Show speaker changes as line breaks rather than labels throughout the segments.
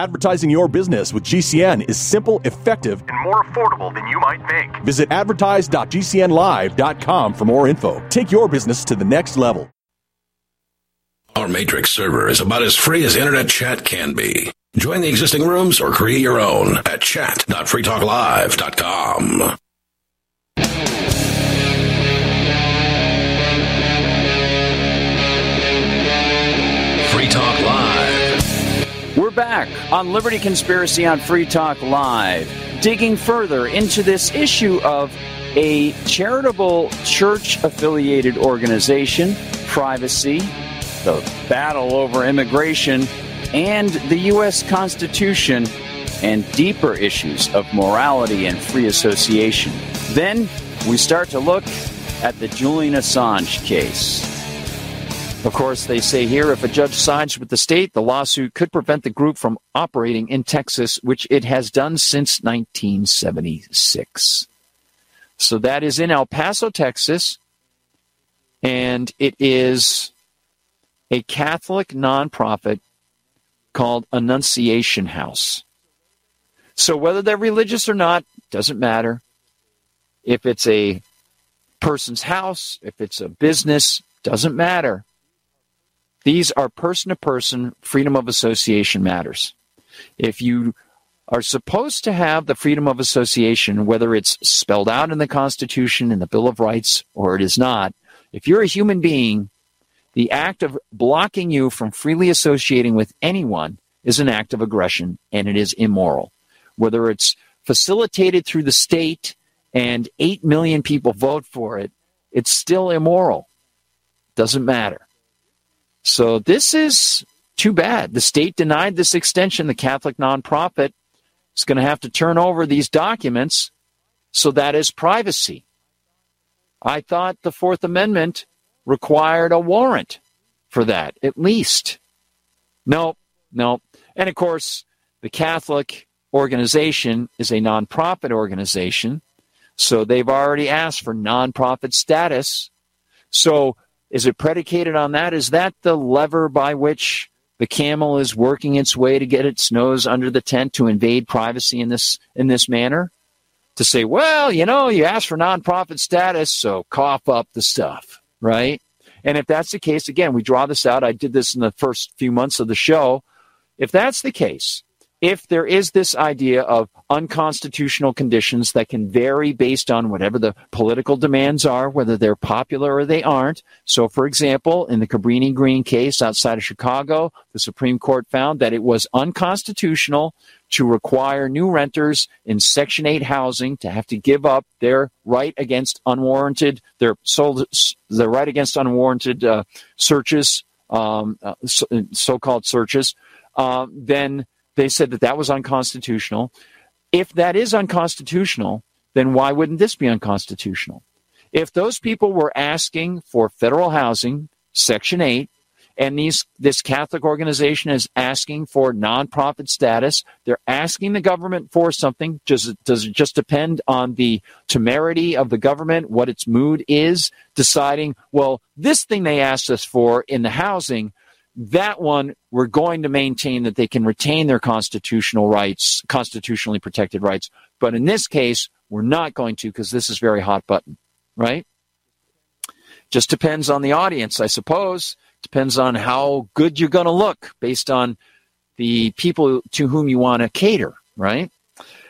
Advertising your business with GCN is simple, effective,
and more affordable than you might think.
Visit advertise.gcnlive.com for more info. Take your business to the next level.
Our Matrix server is about as free as internet chat can be. Join the existing rooms or create your own at chat.freetalklive.com. Free Talk.
We're back on Liberty Conspiracy on Free Talk Live, digging further into this issue of a charitable church affiliated organization, privacy, the battle over immigration, and the U.S. Constitution, and deeper issues of morality and free association. Then we start to look at the Julian Assange case. Of course, they say here if a judge sides with the state, the lawsuit could prevent the group from operating in Texas, which it has done since 1976. So that is in El Paso, Texas, and it is a Catholic nonprofit called Annunciation House. So whether they're religious or not doesn't matter. If it's a person's house, if it's a business, doesn't matter. These are person to person freedom of association matters. If you are supposed to have the freedom of association, whether it's spelled out in the Constitution, in the Bill of Rights, or it is not, if you're a human being, the act of blocking you from freely associating with anyone is an act of aggression and it is immoral. Whether it's facilitated through the state and 8 million people vote for it, it's still immoral. Doesn't matter. So this is too bad. The state denied this extension. The Catholic nonprofit is going to have to turn over these documents. So that is privacy. I thought the Fourth Amendment required a warrant for that, at least. No, no. And of course, the Catholic organization is a nonprofit organization. So they've already asked for nonprofit status. So is it predicated on that? Is that the lever by which the camel is working its way to get its nose under the tent to invade privacy in this in this manner? To say, well, you know, you asked for nonprofit status, so cough up the stuff, right? And if that's the case, again, we draw this out. I did this in the first few months of the show. If that's the case, if there is this idea of unconstitutional conditions that can vary based on whatever the political demands are, whether they're popular or they aren't. So, for example, in the Cabrini Green case outside of Chicago, the Supreme Court found that it was unconstitutional to require new renters in Section 8 housing to have to give up their right against unwarranted, their, their right against unwarranted uh, searches, um, uh, so called searches. Uh, then they said that that was unconstitutional. If that is unconstitutional, then why wouldn't this be unconstitutional? If those people were asking for federal housing, Section 8, and these this Catholic organization is asking for nonprofit status. They're asking the government for something. Does does it just depend on the temerity of the government, what its mood is, deciding, well, this thing they asked us for in the housing, that one we're going to maintain that they can retain their constitutional rights, constitutionally protected rights. But in this case, we're not going to because this is very hot button, right? Just depends on the audience, I suppose. Depends on how good you're going to look based on the people to whom you want to cater, right?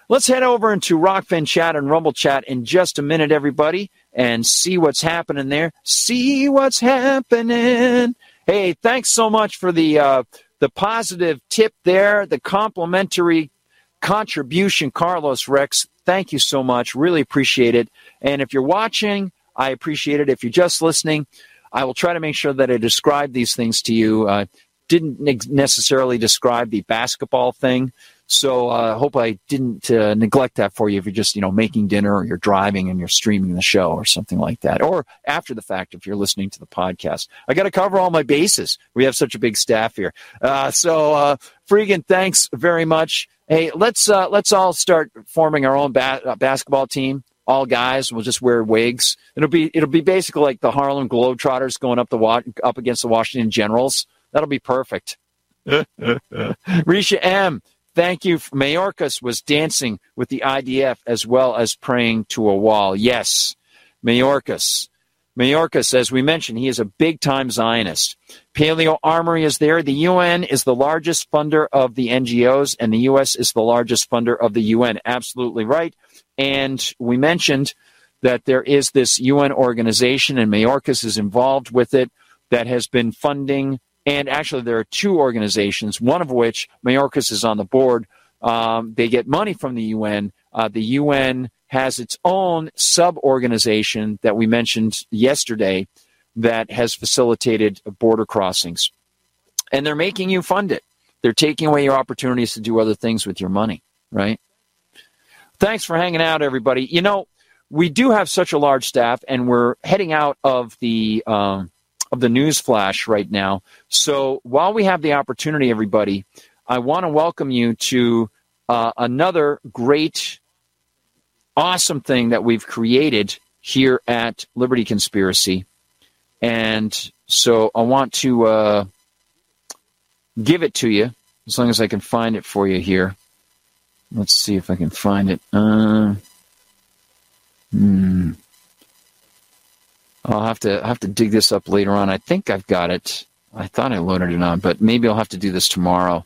Let's head over into Rokfin Chat and Rumble Chat in just a minute, everybody, and see what's happening there. See what's happening. Hey, thanks so much for the uh, the positive tip there, the complimentary contribution, Carlos Rex. Thank you so much. Really appreciate it. And if you're watching, I appreciate it. If you're just listening, I will try to make sure that I describe these things to you. Uh, didn't necessarily describe the basketball thing. So I uh, hope I didn't uh, neglect that for you if you're just, you know, making dinner or you're driving and you're streaming the show or something like that. Or after the fact if you're listening to the podcast. I got to cover all my bases. We have such a big staff here. Uh, so, uh, thanks very much. Hey, let's uh, let's all start forming our own ba- uh, basketball team. All guys, we'll just wear wigs. It'll be it'll be basically like the Harlem Globetrotters going up the up against the Washington Generals. That'll be perfect. Risha M Thank you. Mayorkas was dancing with the IDF as well as praying to a wall. Yes, Mayorkas. Mayorkas, as we mentioned, he is a big time Zionist. Paleo Armory is there. The UN is the largest funder of the NGOs, and the US is the largest funder of the UN. Absolutely right. And we mentioned that there is this UN organization, and Mayorkas is involved with it, that has been funding. And actually, there are two organizations, one of which Mayorkas is on the board. Um, they get money from the UN. Uh, the UN has its own sub organization that we mentioned yesterday that has facilitated border crossings. And they're making you fund it. They're taking away your opportunities to do other things with your money, right? Thanks for hanging out, everybody. You know, we do have such a large staff, and we're heading out of the um, of the news flash right now. So while we have the opportunity, everybody, I want to welcome you to uh, another great awesome thing that we've created here at Liberty Conspiracy. And so I want to uh, give it to you as long as I can find it for you here. Let's see if I can find it. Uh, hmm. I'll have to have to dig this up later on. I think I've got it. I thought I loaded it on, but maybe I'll have to do this tomorrow.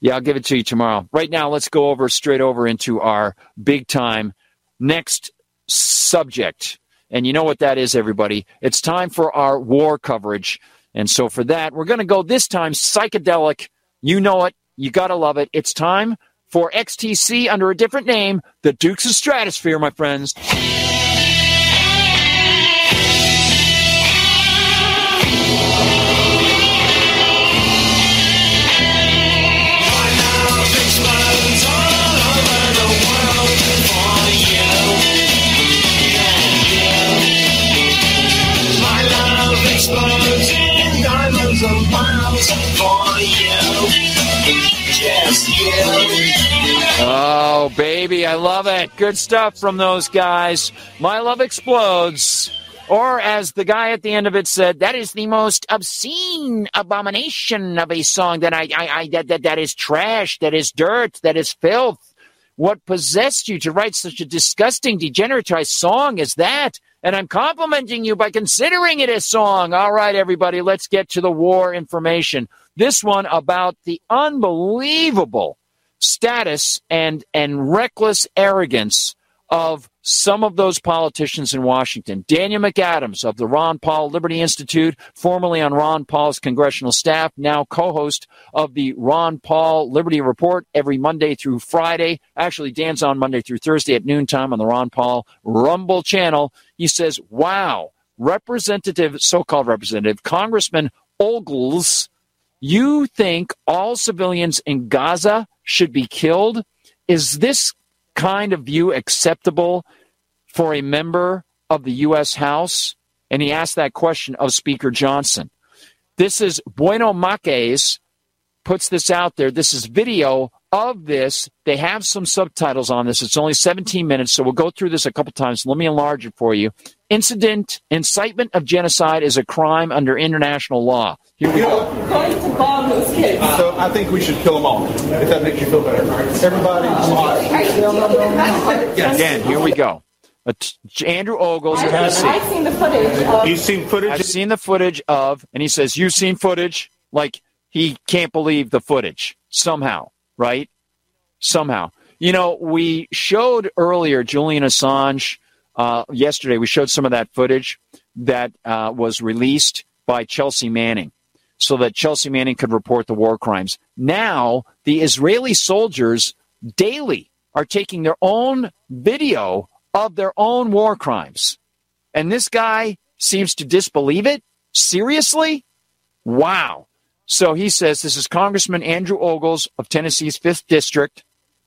Yeah, I'll give it to you tomorrow. Right now, let's go over straight over into our big time next subject. And you know what that is, everybody. It's time for our war coverage. And so for that, we're going to go this time psychedelic. You know it. You got to love it. It's time for XTC under a different name, the Dukes of Stratosphear, my friends. Oh, baby, I love it. Good stuff from those guys. My love explodes. Or, as the guy at the end of it said, that is the most obscene abomination of a song that I, I, I that, that, that is trash, that is dirt, that is filth. What possessed you to write such a disgusting, degeneratized song as that? And I'm complimenting you by considering it a song. All right, everybody, let's get to the war information. This one about the unbelievable status and, and reckless arrogance of some of those politicians in Washington. Daniel McAdams of the Ron Paul Liberty Institute, formerly on Ron Paul's congressional staff, now co host of the Ron Paul Liberty Report every Monday through Friday. Actually, Dan's on Monday through Thursday at noontime on the Ron Paul Rumble channel. He says, Wow, Representative, so called Representative, Congressman Ogles, you think all civilians in Gaza should be killed? Is this kind of view acceptable for a member of the U.S. House? And he asked that question of Speaker Johnson. This is Bueno Maques puts this out there. This is video of this. They have some subtitles on this. It's only 17 minutes, so we'll go through this a couple times. Let me enlarge it for you. Incident incitement of genocide is a crime under international law. Here we go.
Going to bomb those kids.
So I think we should kill them all, if that makes you feel better. Everybody,
Again, here we go. Uh, t- Andrew Ogles, Tennessee.
I've seen the footage of
You've seen footage.
I've seen the footage of, and he says, You've seen footage? Like he can't believe the footage somehow, right? Somehow. You know, we showed earlier Julian Assange uh, yesterday, we showed some of that footage that uh, was released by Chelsea Manning so that Chelsea Manning could report the war crimes. Now, the Israeli soldiers daily are taking their own video of their own war crimes. And this guy seems to disbelieve it? Seriously? Wow. So he says this is Congressman Andrew Ogles of Tennessee's 5th District.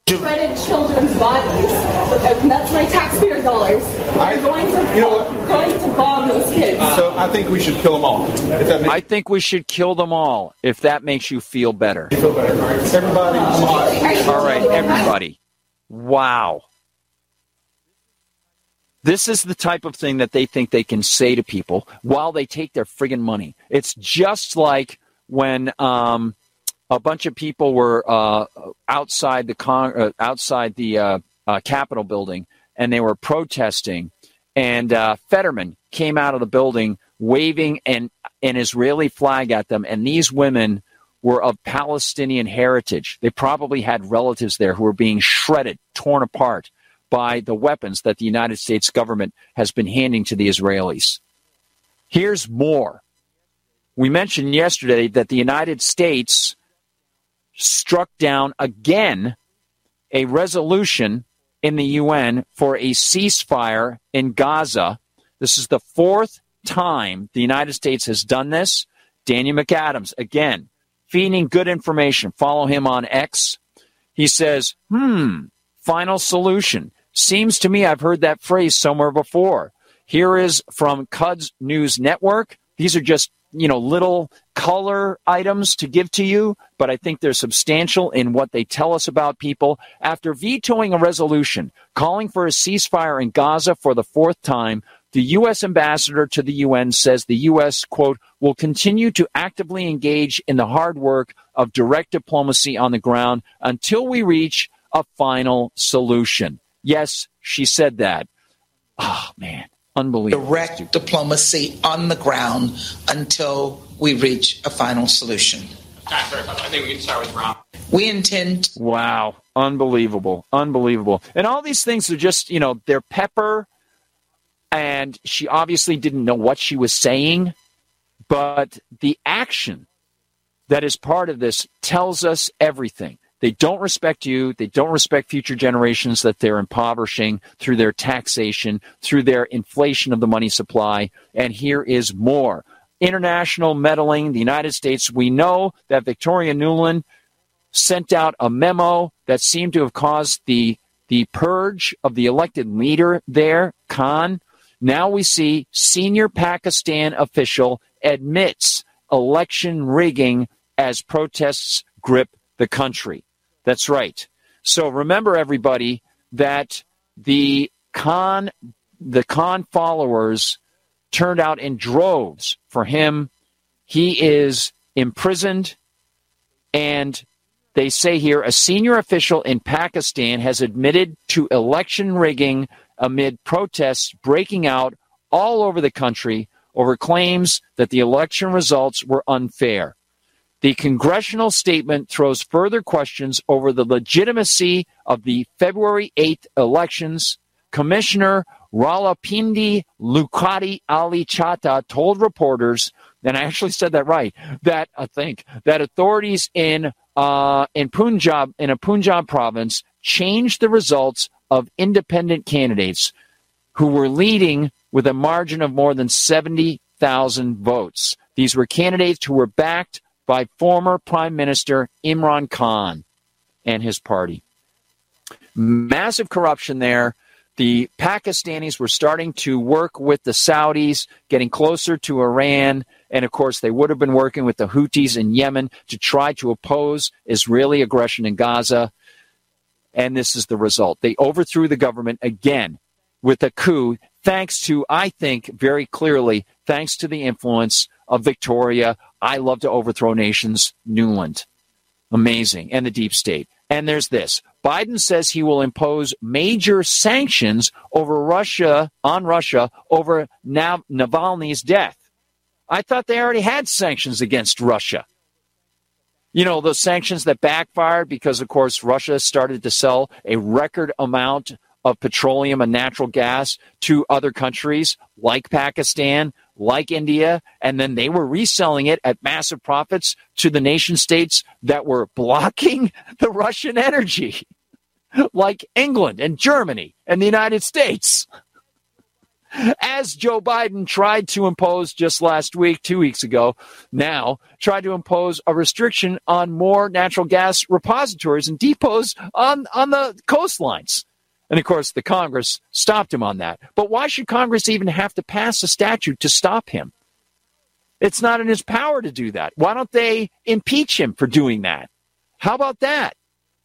shredded children's bodies. And that's my taxpayer dollars.
I-
We're going to,
you know what?
going to bomb those kids.
So I think we should kill them all, if that makes
I think we should kill them all if that makes you feel better.
you feel better. Everybody,
All right, everybody. Wow. This is the type of thing that they think they can say to people while they take their friggin' money. It's just like when um, a bunch of people were uh, outside the con- uh, outside the uh, Capitol building, and they were protesting. And uh, Fetterman came out of the building waving an, an Israeli flag at them, and these women were of Palestinian heritage. They probably had relatives there who were being shredded, torn apart by the weapons that the United States government has been handing to the Israelis. Here's more. We mentioned yesterday that the United States struck down again a resolution in the UN for a ceasefire in Gaza. This is the fourth time the United States has done this. Daniel McAdams, again, feeding good information. Follow him on X. He says, hmm, final solution. Seems to me I've heard that phrase somewhere before. Here is from Quds News Network. These are just, you know, little color items to give to you, but I think they're substantial in what they tell us about people. After vetoing a resolution calling for a ceasefire in Gaza for the fourth time, the U.S. ambassador to the UN says the U.S., quote, will continue to actively engage in the hard work of direct diplomacy on the ground until we reach a final solution. Yes, she said that. Oh, man. Unbelievable.
Direct diplomacy on the ground until we reach a final solution.
I think we can start with Ron.
We intend.
Wow. Unbelievable. Unbelievable. And all these things are just, you know, they're pepper and she obviously didn't know what she was saying, but the action that is part of this tells us everything. They don't respect you. They don't respect future generations that they're impoverishing through their taxation, through their inflation of the money supply. And here is more international meddling. The United States, we know that Victoria Nuland sent out a memo that seemed to have caused the the purge of the elected leader there, Khan, now we see senior Pakistan official admits election rigging as protests grip the country. That's right. So remember, everybody, that the Khan, the Khan followers turned out in droves for him. He is imprisoned, and they say here a senior official in Pakistan has admitted to election rigging amid protests breaking out all over the country over claims that the election results were unfair. The congressional statement throws further questions over the legitimacy of the February 8th elections. Commissioner Rawalpindi Liaquat Ali Chattha told reporters, and I actually said that right, that I think that authorities in uh, in Punjab in a Punjab province changed the results of independent candidates who were leading with a margin of more than 70,000 votes. These were candidates who were backed by former Prime Minister Imran Khan and his party. Massive corruption there. The Pakistanis were starting to work with the Saudis, getting closer to Iran. And of course, they would have been working with the Houthis in Yemen to try to oppose Israeli aggression in Gaza. And this is the result. They overthrew the government again with a coup, thanks to, I think, very clearly, thanks to the influence of Victoria. I love to overthrow nations, Nuland. Amazing. And the deep state. And there's this Biden says he will impose major sanctions over Russia, on Russia, over Nav- Navalny's death. I thought they already had sanctions against Russia you know, those sanctions that backfired because, of course, Russia started to sell a record amount of petroleum and natural gas to other countries like Pakistan, like India, and then they were reselling it at massive profits to the nation states that were blocking the Russian energy, like England and Germany and the United States as Joe Biden tried to impose just last week, two weeks ago, now tried to impose a restriction on more natural gas repositories and depots on, on the coastlines. And of course, the Congress stopped him on that. But why should Congress even have to pass a statute to stop him? It's not in his power to do that. Why don't they impeach him for doing that? How about that?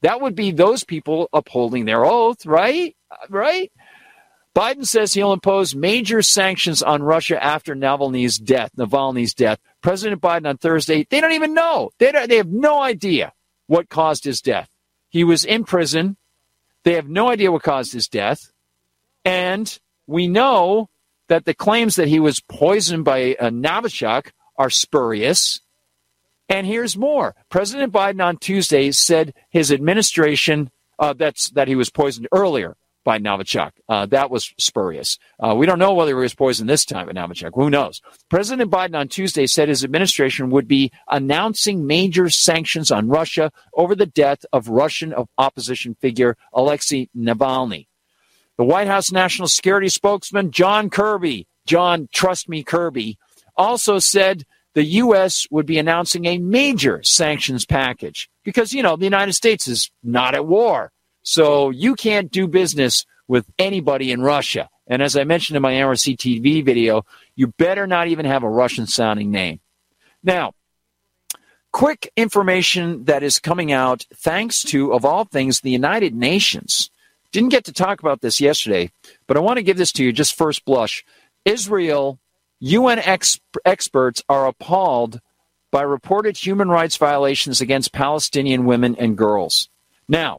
That would be those people upholding their oath, right? Right? Biden says he'll impose major sanctions on Russia after Navalny's death, Navalny's death, President Biden on Thursday, they don't even know. They, don't, they have no idea what caused his death. He was in prison. They have no idea what caused his death. And we know that the claims that he was poisoned by a Novichok are spurious. And here's more. President Biden on Tuesday said his administration uh, that's that he was poisoned earlier by Novichok. Uh, that was spurious. Uh, we don't know whether he was poisoned this time at Novichok. Who knows? President Biden on Tuesday said his administration would be announcing major sanctions on Russia over the death of Russian opposition figure Alexei Navalny. The White House National Security spokesman John Kirby, John Trust Me Kirby, also said the U.S. would be announcing a major sanctions package because, you know, the United States is not at war. So you can't do business with anybody in Russia. And as I mentioned in my NRC TV video, you better not even have a Russian sounding name. Now, quick information that is coming out thanks to, of all things, the United Nations. Didn't get to talk about this yesterday, but I want to give this to you just first blush. Israel, UN ex- experts are appalled by reported human rights violations against Palestinian women and girls. Now,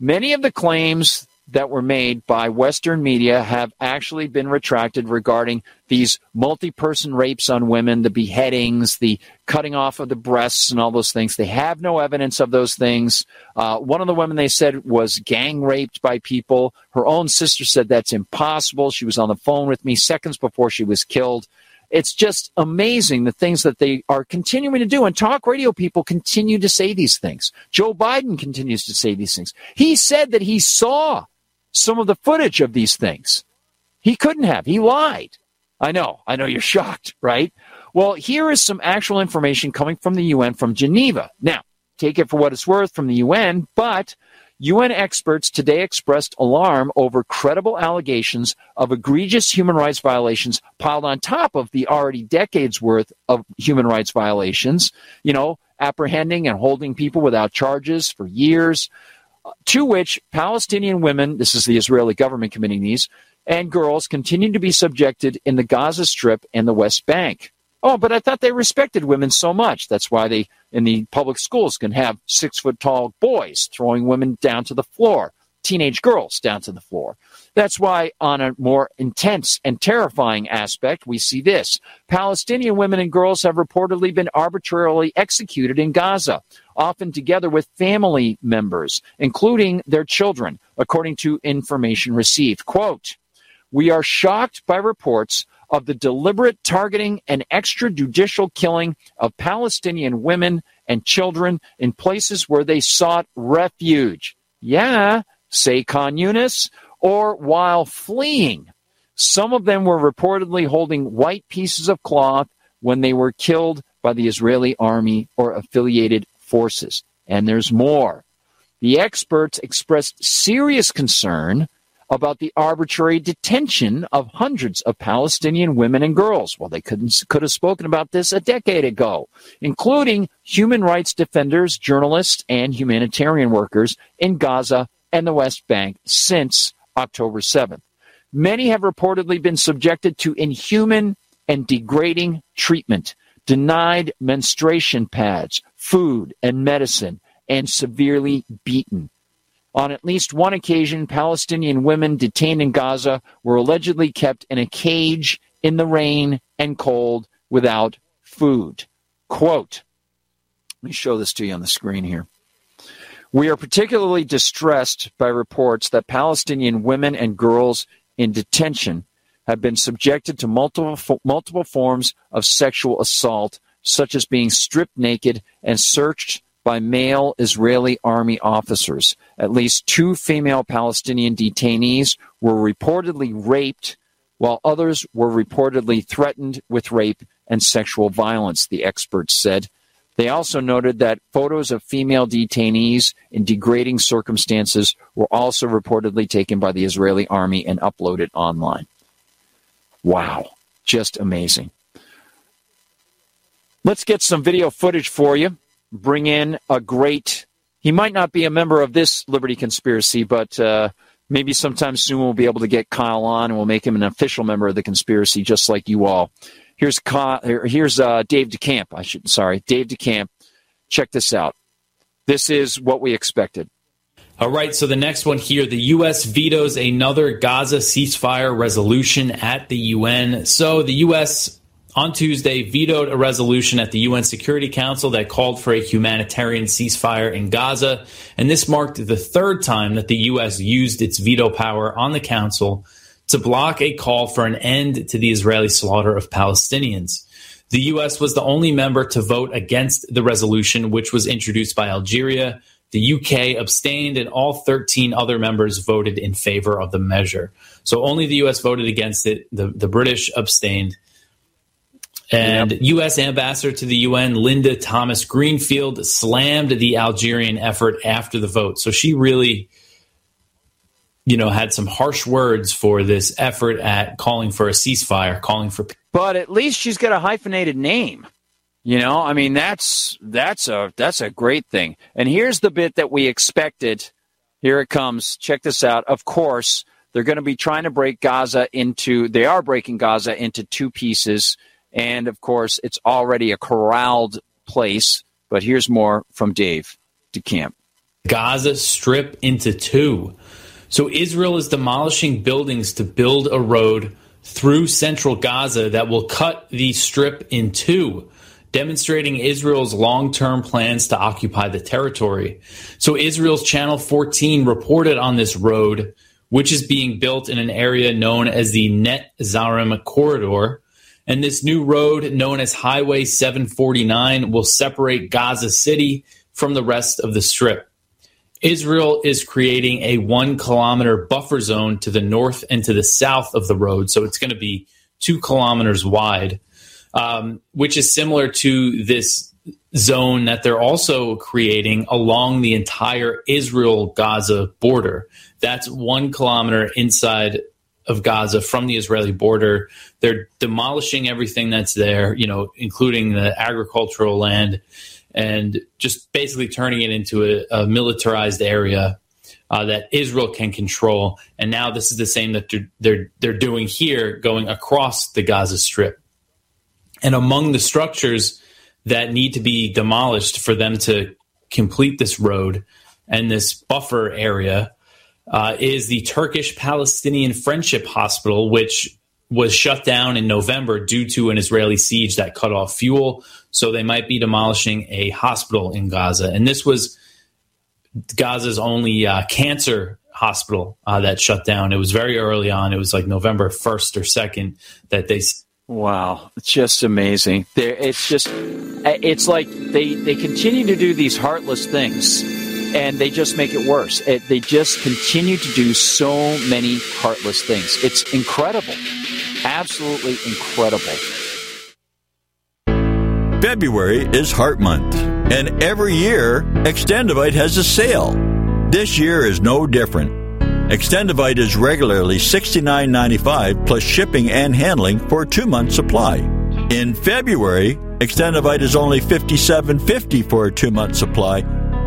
Many of the claims that were made by Western media have actually been retracted regarding these multi person rapes on women, the beheadings, the cutting off of the breasts, and all those things. They have no evidence of those things. Uh, one of the women they said was gang raped by people. Her own sister said that's impossible. She was on the phone with me seconds before she was killed. It's just amazing the things that they are continuing to do. And talk radio people continue to say these things. Joe Biden continues to say these things. He said that he saw some of the footage of these things. He couldn't have. He lied. I know. I know you're shocked, right? Well, here is some actual information coming from the UN from Geneva. Now, take it for what it's worth from the UN, but UN experts today expressed alarm over credible allegations of egregious human rights violations piled on top of the already decades worth of human rights violations, you know, apprehending and holding people without charges for years, to which Palestinian women, this is the Israeli government committing these, and girls continue to be subjected in the Gaza Strip and the West Bank. Oh, but I thought they respected women so much. That's why they, in the public schools, can have six foot tall boys throwing women down to the floor, teenage girls down to the floor. That's why, on a more intense and terrifying aspect, we see this. Palestinian women and girls have reportedly been arbitrarily executed in Gaza, often together with family members, including their children, according to information received. Quote, we are shocked by reports of the deliberate targeting and extrajudicial killing of Palestinian women and children in places where they sought refuge. Yeah, say Khan or while fleeing. Some of them were reportedly holding white pieces of cloth when they were killed by the Israeli army or affiliated forces. And there's more. The experts expressed serious concern about the arbitrary detention of hundreds of Palestinian women and girls. Well, they couldn't, could have spoken about this a decade ago, including human rights defenders, journalists, and humanitarian workers in Gaza and the West Bank since October 7th. Many have reportedly been subjected to inhuman and degrading treatment, denied menstruation pads, food, and medicine, and severely beaten. On at least one occasion, Palestinian women detained in Gaza were allegedly kept in a cage in the rain and cold without food. Quote, let me show this to you on the screen here. We are particularly distressed by reports that Palestinian women and girls in detention have been subjected to multiple, multiple forms of sexual assault, such as being stripped naked and searched by male Israeli army officers. At least two female Palestinian detainees were reportedly raped, while others were reportedly threatened with rape and sexual violence, the experts said. They also noted that photos of female detainees in degrading circumstances were also reportedly taken by the Israeli army and uploaded online. Wow, just amazing. Let's get some video footage for you bring in a great. He might not be a member of this Liberty conspiracy, but uh, maybe sometime soon we'll be able to get Kyle on and we'll make him an official member of the conspiracy, just like you all. Here's here's uh, Dave DeCamp. I should sorry, Dave DeCamp. Check this out. This is what we expected.
All right, so the next one here the U.S. vetoes another Gaza ceasefire resolution at the UN. So the U.S. on Tuesday vetoed a resolution at the UN Security Council that called for a humanitarian ceasefire in Gaza. And this marked the third time that the U.S. used its veto power on the Council to block a call for an end to the Israeli slaughter of Palestinians. The U.S. was the only member to vote against the resolution, which was introduced by Algeria, the UK abstained, and all 13 other members voted in favor of the measure. So only the US voted against it. The, the British abstained. And yep. U.S. Ambassador to the UN, Linda Thomas Greenfield, slammed the Algerian effort after the vote. So she really, you know, had some harsh words for this effort at calling for a ceasefire, calling for.
But at least she's got a hyphenated name. You know, I mean that's that's a that's a great thing. And here's the bit that we expected. Here it comes. Check this out. Of course, they're going to be trying to break Gaza into they are breaking Gaza into two pieces and of course, it's already a corralled place, but here's more from Dave DeCamp.
Gaza strip into two. So Israel is demolishing buildings to build a road through central Gaza that will cut the strip in two demonstrating Israel's long term plans to occupy the territory. So, Israel's Channel 14 reported on this road, which is being built in an area known as the Netzarim Corridor. And this new road, known as Highway 749, will separate Gaza City from the rest of the strip. Israel is creating a one kilometer buffer zone to the north and to the south of the road. So it's going to be two kilometers wide um, which is similar to this zone that they're also creating along the entire Israel Gaza border. That's one kilometer inside of Gaza from the Israeli border. They're demolishing everything that's there, you know, including the agricultural land, and just basically turning it into a, a militarized area uh, that Israel can control. And now this is the same that they're, they're, they're doing here, going across the Gaza Strip. And among the structures that need to be demolished for them to complete this road and this buffer area uh, is the Turkish Palestinian Friendship Hospital, which was shut down in November due to an Israeli siege that cut off fuel. So they might be demolishing a hospital in Gaza. And this was Gaza's only uh, cancer hospital uh, that shut down. It was very early on. It was like November 1st or 2nd that they
Wow, it's just amazing. They're, it's just, it's like they they continue to do these heartless things, and they just make it worse. It, they just continue to do so many heartless things. It's incredible, absolutely incredible.
February is Heart Month, and every year Extendovite has a sale. This year is no different. Extendovite is regularly $69.95 plus shipping and handling for a two month supply. In February, Extendovite is only $57.50 for a two month supply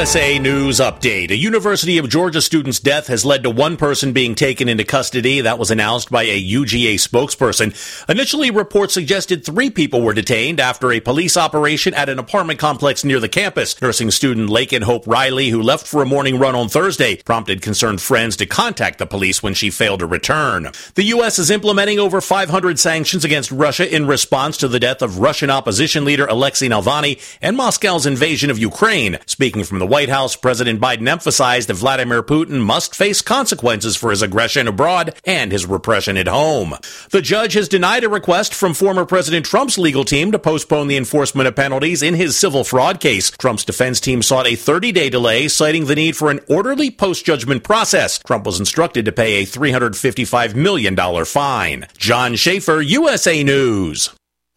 USA News Update. A University of Georgia student's death has led to one person being taken into custody. That was announced by a UGA spokesperson. Initially, reports suggested three people were detained after a police operation at an apartment complex near the campus. Nursing student Laken Hope Riley, who left for a morning run on Thursday, prompted concerned friends to contact the police when she failed to return. The U.S. is implementing over 500 sanctions against Russia in response to the death of Russian opposition leader Alexei Navalny and Moscow's invasion of Ukraine. Speaking from the White House, President Biden emphasized that Vladimir Putin must face consequences for his aggression abroad and his repression at home. The judge has denied a request from former President Trump's legal team to postpone the enforcement of penalties in his civil fraud case. Trump's defense team sought a 30 day delay, citing the need for an orderly post judgment process. Trump was instructed to pay a $355 million fine. John Schaefer, USA News.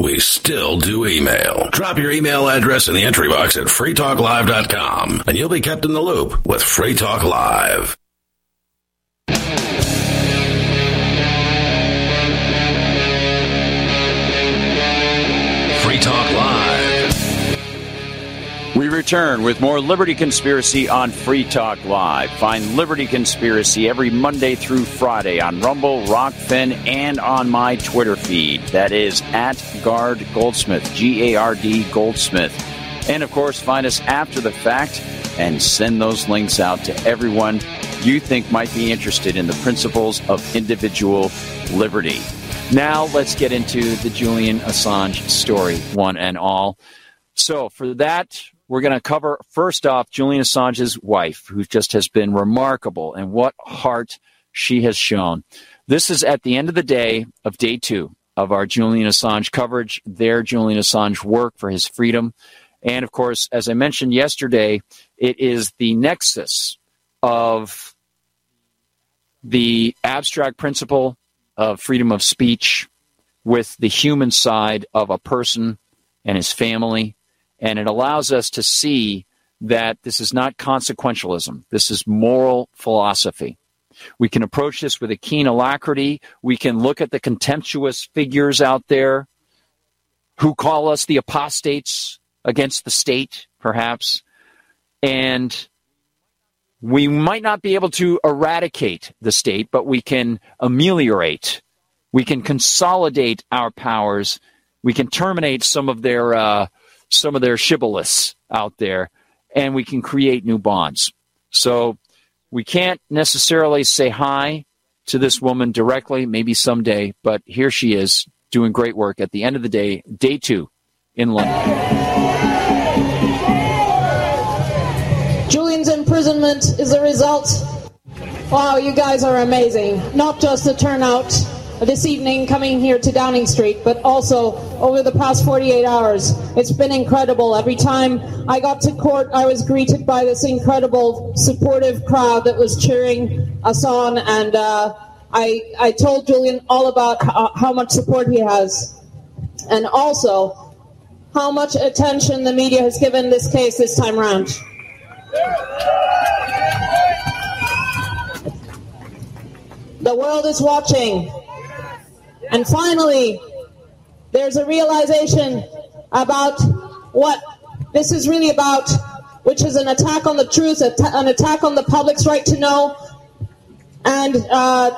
We still do email. Drop your email address in the entry box at freetalklive.com and you'll be kept in the loop with Free Talk Live.
Free Talk Live. Return with more Liberty Conspiracy on Free Talk Live. Find Liberty Conspiracy every Monday through Friday on Rumble, Rokfin, and on my Twitter feed. That is at Gard Goldsmith, G A R D Goldsmith. And of course, find us after the fact and send those links out to everyone you think might be interested in the principles of individual liberty. Now, let's get into the Julian Assange story, one and all. So, for that, we're going to cover first off Julian Assange's wife, who just has been remarkable and what heart she has shown. This is at the end of the day of day two of our Julian Assange coverage, their Julian Assange work for his freedom. And of course, as I mentioned yesterday, it is the nexus of the abstract principle of freedom of speech with the human side of a person and his family. And it allows us to see that this is not consequentialism, this is moral philosophy. We can approach this with a keen alacrity. We can look at the contemptuous figures out there who call us the apostates against the state, perhaps. And we might not be able to eradicate the state, but we can ameliorate. We can consolidate our powers. We can terminate some of their uh, some of their shibboleths out there, and we can create new bonds. So we can't necessarily say hi to this woman directly, maybe someday, but here she is doing great work at the end of the day, day two in London.
Julian's imprisonment is a result. Wow, you guys are amazing. Not just the turnout this evening coming here to Downing Street, but also over the past 48 hours. It's been incredible. Every time I got to court, I was greeted by this incredible, supportive crowd that was cheering us on, and uh, I, I told Julian all about how, how much support he has. And also, how much attention the media has given this case this time around. The world is watching. And finally, there's a realization about what this is really about, which is an attack on the truth, an attack on the public's right to know, and uh,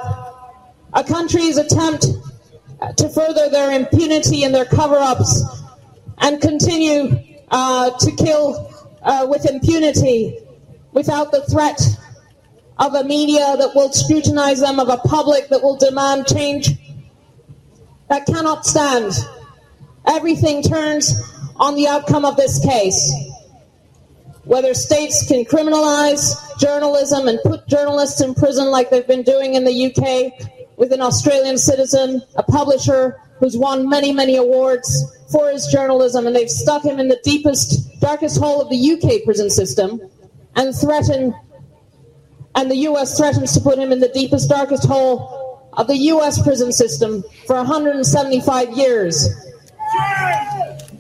a country's attempt to further their impunity and their cover ups and continue uh, to kill uh, with impunity without the threat of a media that will scrutinize them, of a public that will demand change. That cannot stand. Everything turns on the outcome of this case. Whether states can criminalize journalism and put journalists in prison like they've been doing in the UK with an Australian citizen, a publisher who's won many, many awards for his journalism, and they've stuck him in the deepest, darkest hole of the UK prison system and threaten and the US threatens to put him in the deepest, darkest hole of the US prison system for 175 years.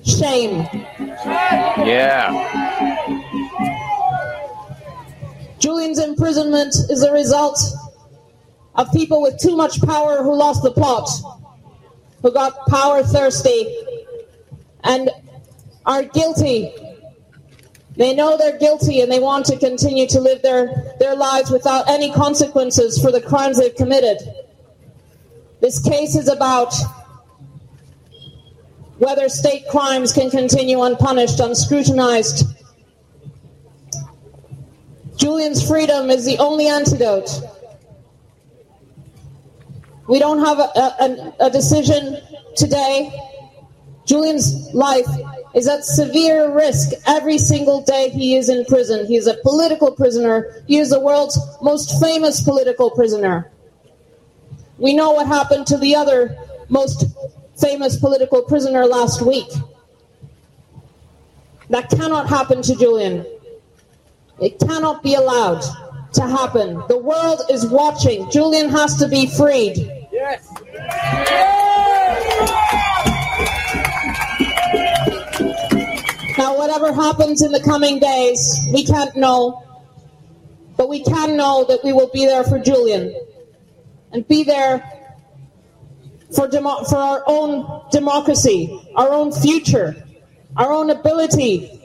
Shame.
Yeah.
Julian's imprisonment is a result of people with too much power who lost the plot, who got power thirsty, and are guilty they know they're guilty and they want to continue to live their, their lives without any consequences for the crimes they've committed. This case is about whether state crimes can continue unpunished, unscrutinized. Julian's freedom is the only antidote. We don't have a, a, a decision today. Julian's life is at severe risk every single day he is in prison. He is a political prisoner. He is the world's most famous political prisoner. We know what happened to the other most famous political prisoner last week. That cannot happen to Julian. It cannot be allowed to happen. The world is watching. Julian has to be freed. Yes. Now, whatever happens in the coming days, we can't know. But we can know that we will be there for Julian and be there for, demo- for our own democracy, our own future, our own ability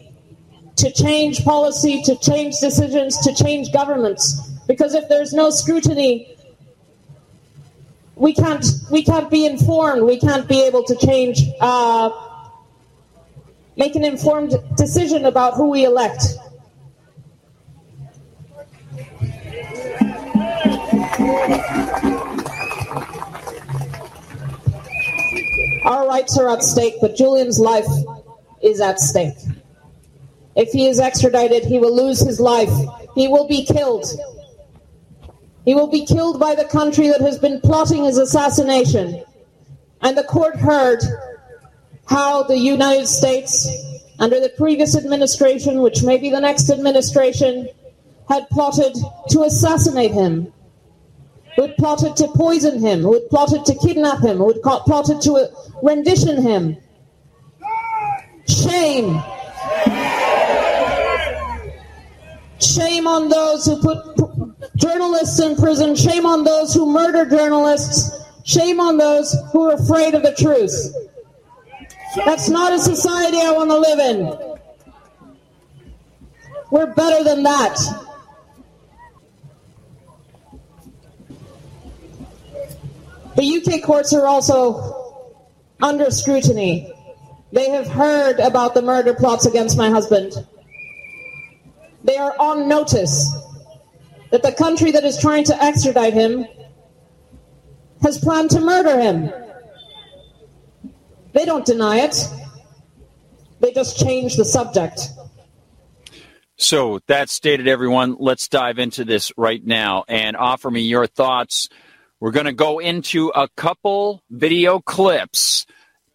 to change policy, to change decisions, to change governments. Because if there's no scrutiny, we can't we can't be informed. We can't be able to change uh, make an informed decision about who we elect. Our rights are at stake, but Julian's life is at stake. If he is extradited, he will lose his life. He will be killed. He will be killed by the country that has been plotting his assassination. And the court heard how the United States, under the previous administration, which may be the next administration, had plotted to assassinate him, who had plotted to poison him, who had plotted to kidnap him, who had plotted to uh, rendition him. Shame. Shame on those who put journalists in prison. Shame on those who murder journalists. Shame on those who are afraid of the truth. That's not a society I want to live in. We're better than that. The UK courts are also under scrutiny. They have heard about the murder plots against my husband. They are on notice that the country that is trying to extradite him has planned to murder him. They don't deny it. They just change the subject.
So that stated, everyone. Let's dive into this right now and offer me your thoughts. We're going to go into a couple video clips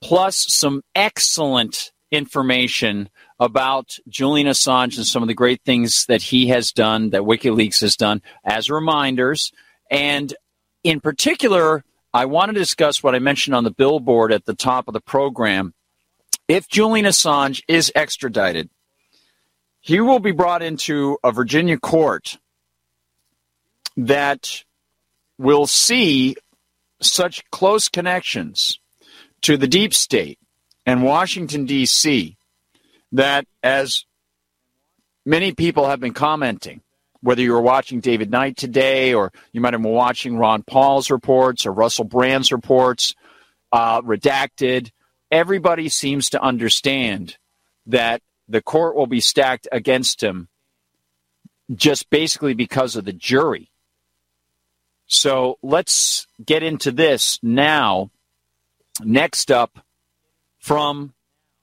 plus some excellent information about Julian Assange and some of the great things that he has done, that WikiLeaks has done as reminders. And in particular, I want to discuss what I mentioned on the billboard at the top of the program if Julian Assange is extradited, he will be brought into a Virginia court that will see such close connections to the deep state and Washington, D.C., that as many people have been commenting, whether you were watching David Knight today or you might have been watching Ron Paul's reports or Russell Brand's reports, uh, redacted, everybody seems to understand that the court will be stacked against him just basically because of the jury. So let's get into this now. Next up from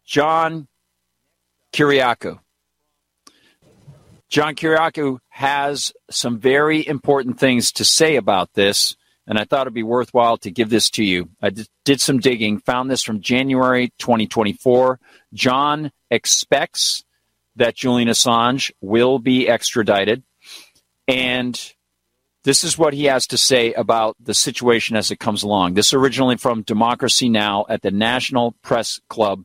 John Kiriakou. John Kiriakou has some very important things to say about this, and I thought it'd be worthwhile to give this to you. I did some digging, found this from January 2024. John expects that Julian Assange will be extradited, and this is what he has to say about the situation as it comes along. This originally from Democracy Now! at the National Press Club.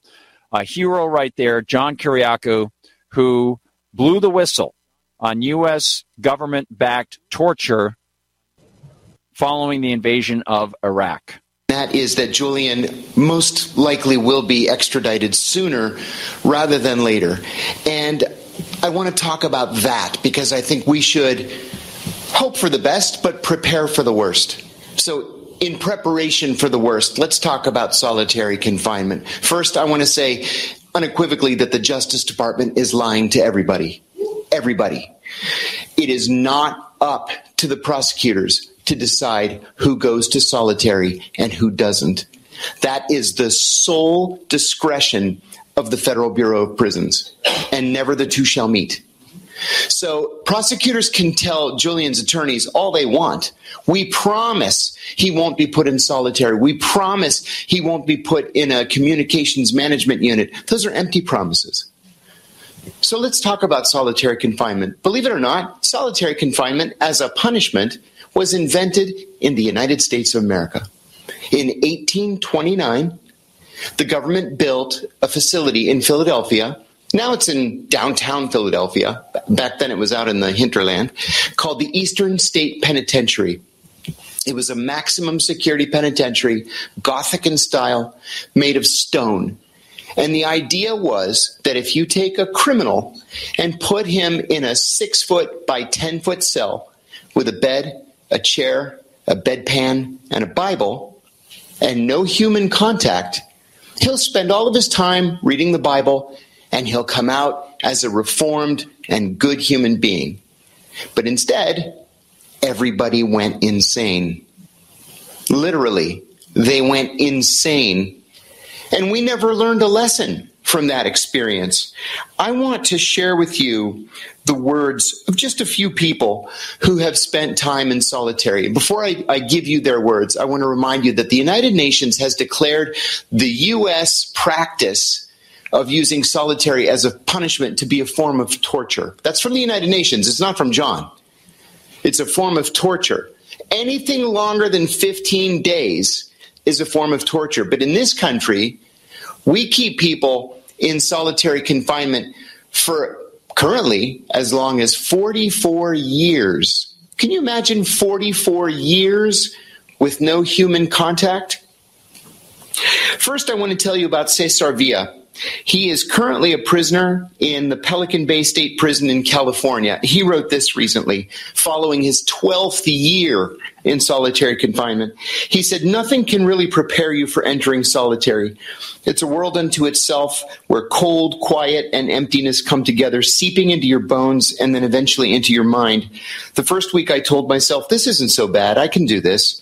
A hero right there, John Kiriakou, who blew the whistle on U.S. government backed torture following the invasion of Iraq.
That is that Julian most likely will be extradited sooner rather than later. And I want to talk about that because I think we should hope for the best, but prepare for the worst. So, in preparation for the worst, let's talk about solitary confinement. First, I want to say unequivocally that the Justice Department is lying to everybody. Everybody. It is not up to the prosecutors to decide who goes to solitary and who doesn't. That is the sole discretion of the Federal Bureau of Prisons, and never the two shall meet. So prosecutors can tell Julian's attorneys all they want. We promise he won't be put in solitary. We promise he won't be put in a communications management unit. Those are empty promises. So let's talk about solitary confinement. Believe it or not, solitary confinement as a punishment was invented in the United States of America. In 1829, the government built a facility in Philadelphia. Now it's in downtown Philadelphia. Back then it was out in the hinterland, called the Eastern State Penitentiary. It was a maximum security penitentiary, Gothic in style, made of stone. And the idea was that if you take a criminal and put him in a six foot by 10 foot cell with a bed, a chair, a bedpan, and a Bible, and no human contact, he'll spend all of his time reading the Bible and he'll come out as a reformed and good human being. But instead, everybody went insane. Literally, they went insane. And we never learned a lesson from that experience. I want to share with you the words of just a few people who have spent time in solitary. Before I, I, give you their words, I want to remind you that the United Nations has declared the U.S. practice of using solitary as a punishment to be a form of torture. That's from the United Nations, it's not from John. It's a form of torture. Anything longer than 15 days is a form of torture. But in this country, we keep people in solitary confinement for currently as long as 44 years. Can you imagine 44 years with no human contact? First, I want to tell you about Cesar Villa. He is currently a prisoner in the Pelican Bay State Prison in California. He wrote this recently, following his 12th year in solitary confinement. He said, Nothing can really prepare you for entering solitary. It's a world unto itself where cold, quiet, and emptiness come together, seeping into your bones and then eventually into your mind. The first week I told myself, This isn't so bad. I can do this.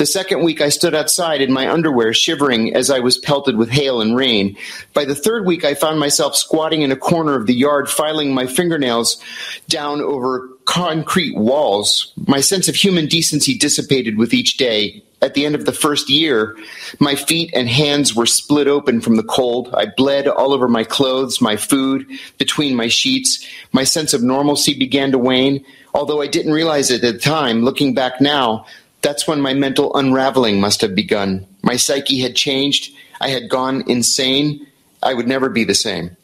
The second week, I stood outside in my underwear, shivering as I was pelted with hail and rain. By the third week, I found myself squatting in a corner of the yard, filing my fingernails down over concrete walls. My sense of human decency dissipated with each day. At the end of the first year, my feet and hands were split open from the cold. I bled all over my clothes, my food, between my sheets. My sense of normalcy began to wane. Although I didn't realize it at the time, looking back now, that's when my mental unraveling must have begun. My psyche had changed. I had gone insane, I would never be the same.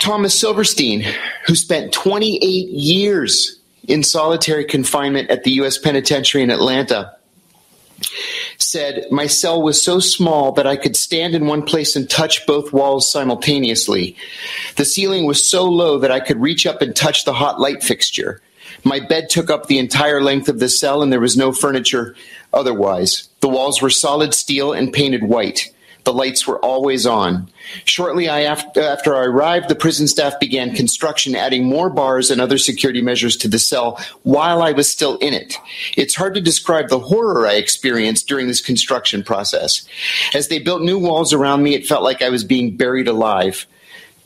Thomas Silverstein, who spent 28 years in solitary confinement at the U.S. Penitentiary in Atlanta, said, My cell was so small that I could stand in one place and touch both walls simultaneously. The ceiling was so low that I could reach up and touch the hot light fixture. My bed took up the entire length of the cell, and there was no furniture otherwise. The walls were solid steel and painted white. The lights were always on. Shortly after I arrived, the prison staff began construction, adding more bars and other security measures to the cell while I was still in it. It's hard to describe the horror I experienced during this construction process. As they built new walls around me, it felt like I was being buried alive.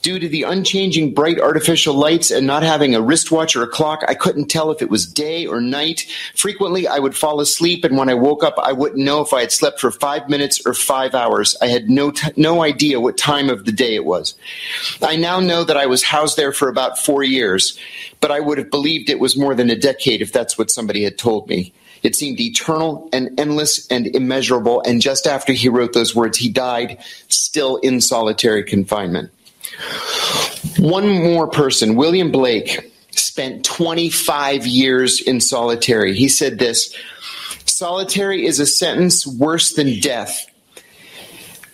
Due to the unchanging bright artificial lights and not having a wristwatch or a clock, I couldn't tell if it was day or night. Frequently, I would fall asleep, and when I woke up, I wouldn't know if I had slept for five minutes or five hours. I had no, t- no idea what time of the day it was. I now know that I was housed there for about four years, but I would have believed it was more than a decade if that's what somebody had told me. It seemed eternal and endless and immeasurable, and just after he wrote those words, he died still in solitary confinement. One more person, William Blake, spent 25 years in solitary. He said this Solitary is a sentence worse than death.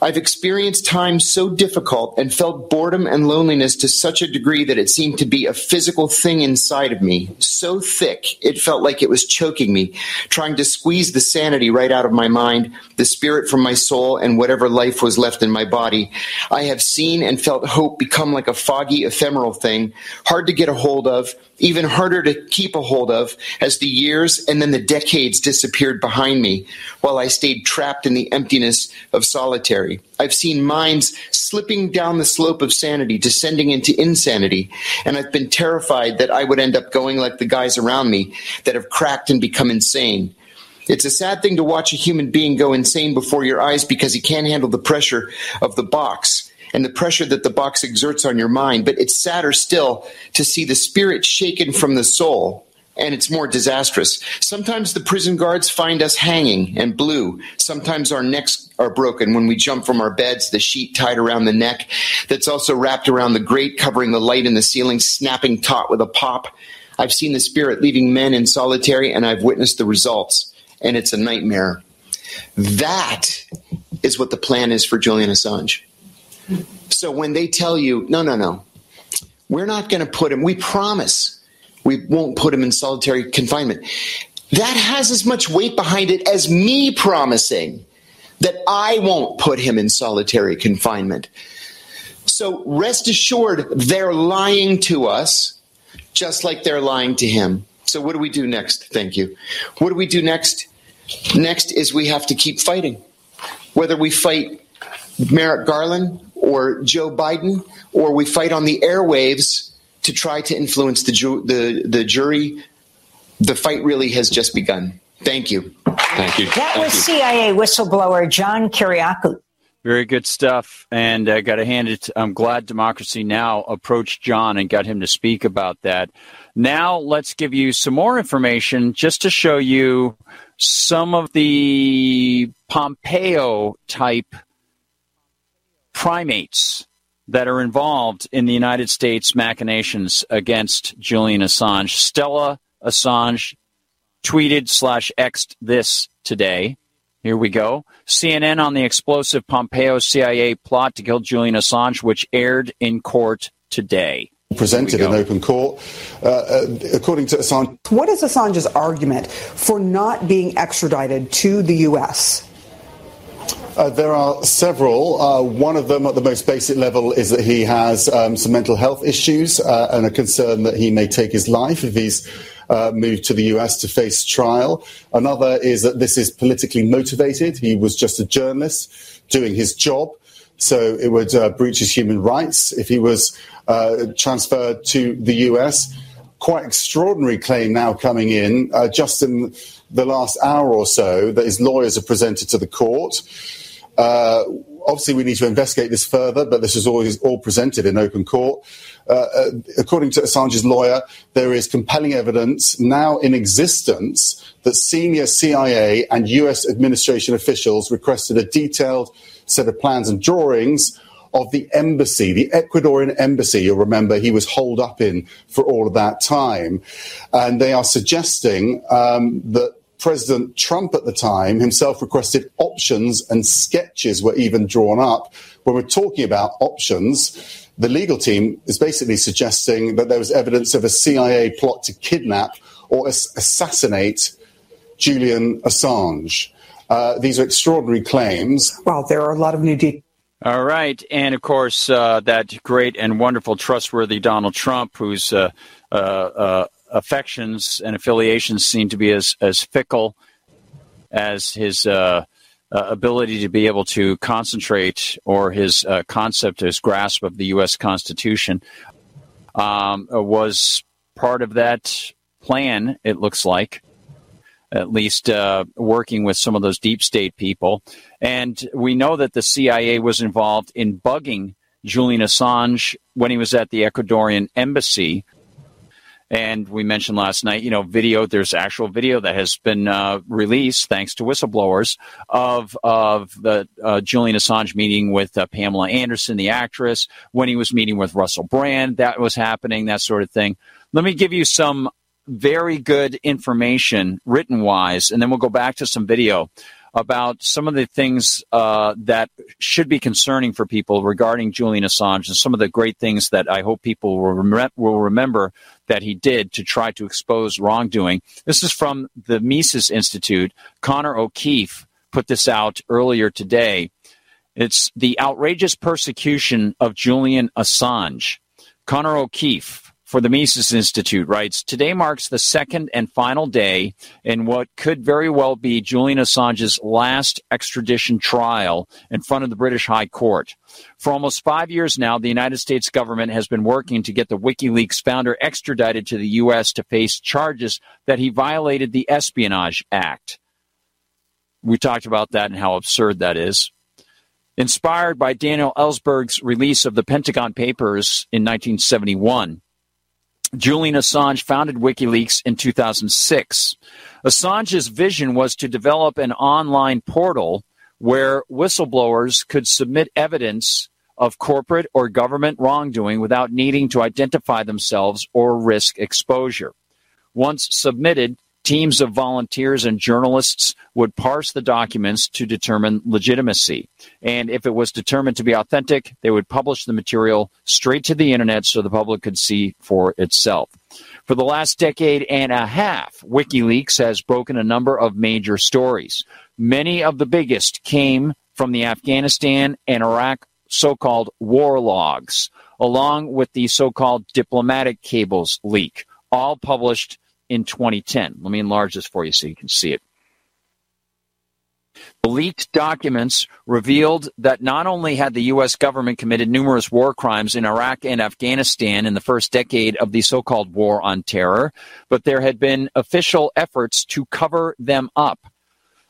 I've experienced times so difficult and felt boredom and loneliness to such a degree that it seemed to be a physical thing inside of me, so thick it felt like it was choking me, trying to squeeze the sanity right out of my mind, the spirit from my soul, and whatever life was left in my body. I have seen and felt hope become like a foggy, ephemeral thing, hard to get a hold of, even harder to keep a hold of as the years and then the decades disappeared behind me while I stayed trapped in the emptiness of solitary. I've seen minds slipping down the slope of sanity, descending into insanity, and I've been terrified that I would end up going like the guys around me that have cracked and become insane. It's a sad thing to watch a human being go insane before your eyes because he can't handle the pressure of the box and the pressure that the box exerts on your mind. But it's sadder still to see the spirit shaken from the soul. And it's more disastrous. Sometimes the prison guards find us hanging and blue. Sometimes our necks are broken when we jump from our beds, the sheet tied around the neck that's also wrapped around the grate covering the light in the ceiling, snapping taut with a pop. I've seen the spirit leaving men in solitary and I've witnessed the results. And it's a nightmare. That is what the plan is for Julian Assange. So when they tell you, no, no, no, we're not going to put him, we promise we won't put him in solitary confinement. That has as much weight behind it as me promising that I won't put him in solitary confinement. So rest assured, they're lying to us just like they're lying to him. So, what do we do next? Thank you. What do we do next? Next is we have to keep fighting. Whether we fight Merrick Garland or Joe Biden, or we fight on the airwaves to try to influence the, ju- the, the jury. The fight really has just begun. Thank you.
Thank you.
That
Thank
was
you.
CIA whistleblower John Kiriakou.
Very good stuff. And I got to hand it, I'm glad Democracy Now! approached John and got him to speak about that. Now, let's give you some more information just to show you some of the Pompeo type primates that are involved in the United States machinations against Julian Assange. Stella Assange tweeted slash xed this today. Here we go. CNN on the explosive Pompeo CIA plot to kill Julian Assange, which aired in court today.
Presented in open court. Uh, uh, according to Assange.
What is Assange's argument for not being extradited to the U.S.?
Uh, there are several. Uh, one of them, at the most basic level, is that he has um, some mental health issues uh, and a concern that he may take his life if he's uh, moved to the US to face trial. Another is that this is politically motivated. He was just a journalist doing his job. So it would uh, breach his human rights if he was uh, transferred to the US. Quite extraordinary claim now coming in just in the last hour or so that his lawyers have presented to the court. Uh, obviously, we need to investigate this further, but this is always all presented in open court. Uh, uh, according to Assange's lawyer, there is compelling evidence now in existence that senior CIA and US administration officials requested a detailed set of plans and drawings of the embassy, the Ecuadorian embassy. You'll remember he was holed up in for all of that time. And they are suggesting um, that President Trump at the time himself requested options and sketches were even drawn up. When we're talking about options, the legal team is basically suggesting that there was evidence of a CIA plot to kidnap or assassinate Julian Assange. Uh, these are extraordinary claims.
Well, there are a lot of new details.
All right. And of course, uh, that great and wonderful, trustworthy Donald Trump, who's uh, uh, uh affections and affiliations seem to be as, as fickle as his uh, ability to be able to concentrate or his concept, his grasp of the U.S. Constitution, um, was part of that plan, it looks like at least uh, working with some of those deep state people. And we know that the CIA was involved in bugging Julian Assange when he was at the Ecuadorian embassy. And we mentioned last night, you know, video. There's actual video that has been uh, released, thanks to whistleblowers, of of the uh, Julian Assange meeting with uh, Pamela Anderson, the actress, when he was meeting with Russell Brand. That was happening, that sort of thing. Let me give you some very good information written wise, and then we'll go back to some video about some of the things uh, that should be concerning for people regarding Julian Assange and some of the great things that I hope people will, rem- will remember that he did to try to expose wrongdoing. This is from the Mises Institute. Connor O'Keefe put this out earlier today. It's the outrageous persecution of Julian Assange. Connor O'Keefe for the Mises Institute writes Today marks the second and final day in what could very well be Julian Assange's last extradition trial in front of the British High Court. For almost five years now, the United States government has been working to get the WikiLeaks founder extradited to the U.S. to face charges that he violated the Espionage Act. We talked about that and how absurd that is. Inspired by Daniel Ellsberg's release of the Pentagon Papers in 1971, Julian Assange founded WikiLeaks in 2006. Assange's vision was to develop an online portal where whistleblowers could submit evidence of corporate or government wrongdoing without needing to identify themselves or risk exposure. Once submitted, Teams of volunteers and journalists would parse the documents to determine legitimacy. And if it was determined to be authentic, they would publish the material straight to the internet so the public could see for itself. For the last decade and a half, WikiLeaks has broken a number of major stories. Many of the biggest came from the Afghanistan and Iraq so called war logs, along with the so called diplomatic cables leak, all published in 2010. Let me enlarge this for you so you can see it. The leaked documents revealed that not only had the U.S. government committed numerous war crimes in Iraq and Afghanistan in the first decade of the so called War on Terror, but there had been official efforts to cover them up.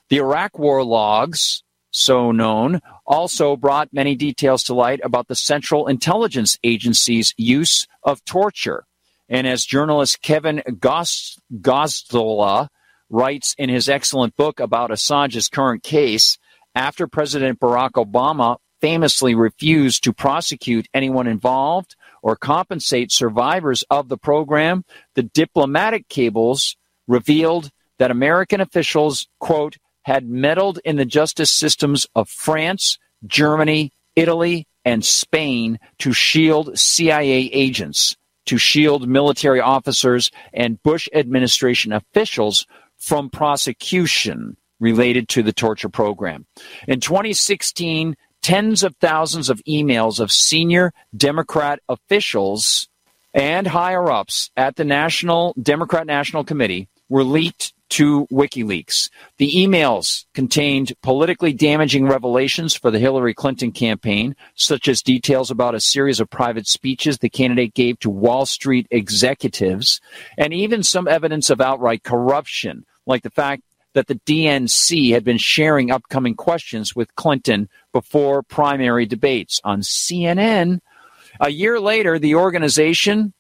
The Iraq war logs, so known, also brought many details to light about the Central Intelligence Agency's use of torture and as journalist Kevin Gosztola writes in his excellent book about Assange's current case, after President Barack Obama famously refused to prosecute anyone involved or compensate survivors of the program, the diplomatic cables revealed that American officials, quote, had meddled in the justice systems of France, Germany, Italy, and Spain to shield CIA agents to shield military officers and Bush administration officials from prosecution related to the torture program. In 2016, tens of thousands of emails of senior Democrat officials and higher ups at the National Democrat National Committee were leaked to WikiLeaks. The emails contained politically damaging revelations for the Hillary Clinton campaign, such as details about a series of private speeches the candidate gave to Wall Street executives, and even some evidence of outright corruption, like the fact that the DNC had been sharing upcoming questions with Clinton before primary debates on CNN. A year later, the organization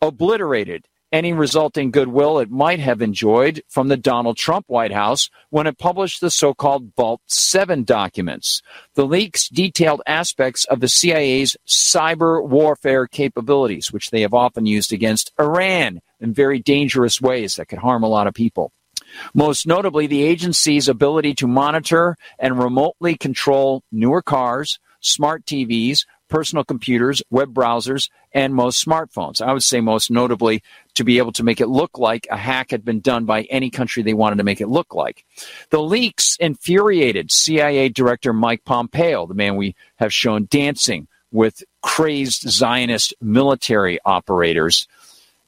obliterated any resulting goodwill it might have enjoyed from the Donald Trump White House when it published the so called Vault 7 documents. The leaks detailed aspects of the CIA's cyber warfare capabilities, which they have often used against Iran in very dangerous ways that could harm a lot of people. Most notably, the agency's ability to monitor and remotely control newer cars, smart TVs, personal computers, web browsers, and most smartphones. I would say most notably to be able to make it look like a hack had been done by any country they wanted to make it look like. The leaks infuriated CIA Director Mike Pompeo, the man we have shown dancing with crazed Zionist military operators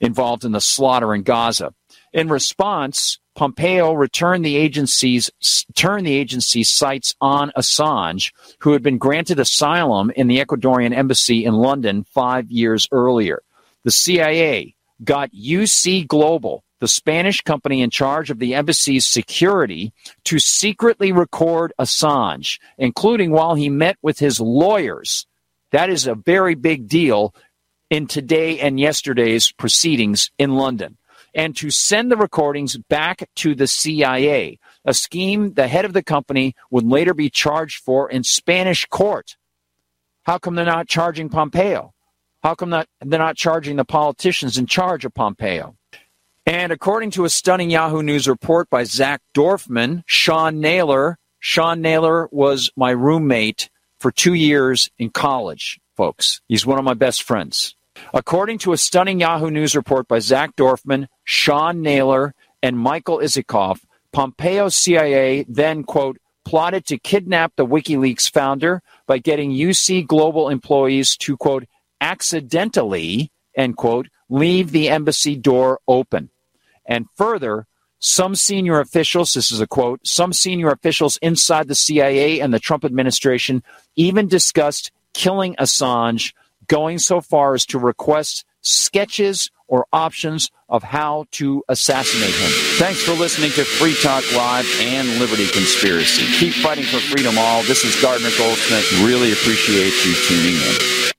involved in the slaughter in Gaza. In response, Pompeo returned the agency's turned the agency's sights on Assange, who had been granted asylum in the Ecuadorian embassy in London five years earlier. The CIA got UC Global, the Spanish company in charge of the embassy's security, to secretly record Assange, including while he met with his lawyers. That is a very big deal in today and yesterday's proceedings in London and to send the recordings back to the CIA, a scheme the head of the company would later be charged for in Spanish court. How come they're not charging Pompeo? How come not, they're not charging the politicians in charge of Pompeo? And according to a stunning Yahoo News report by Zach Dorfman, Sean Naylor, Sean Naylor was my roommate for two years in college, folks. He's one of my best friends. According to a stunning Yahoo News report by Zach Dorfman, Sean Naylor, and Michael Isikoff, Pompeo's CIA then, quote, plotted to kidnap the WikiLeaks founder by getting UC Global employees to, quote, accidentally, end quote, leave the embassy door open. And further, some senior officials, this is a quote, some senior officials inside the CIA and the Trump administration even discussed killing Assange going so far as to request sketches or options of how to assassinate him. Thanks for listening to Free Talk Live and Liberty Conspiracy. Keep fighting for freedom all. This is Gardner Goldsmith. Really appreciate you tuning in.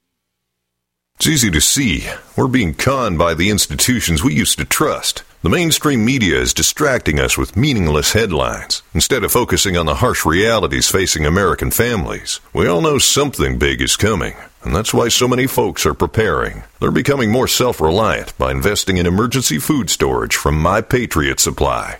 It's easy to see. We're being conned by the institutions we used to trust. The mainstream media is distracting us with meaningless headlines instead of focusing on the harsh realities facing American families. We all know something big is coming. And that's why so many folks are preparing. They're becoming more self reliant by investing in emergency food storage from My Patriot Supply.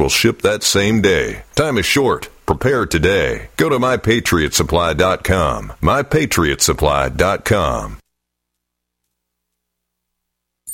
will ship that same day. Time is short. Prepare today. Go to mypatriotsupply.com. mypatriotsupply.com.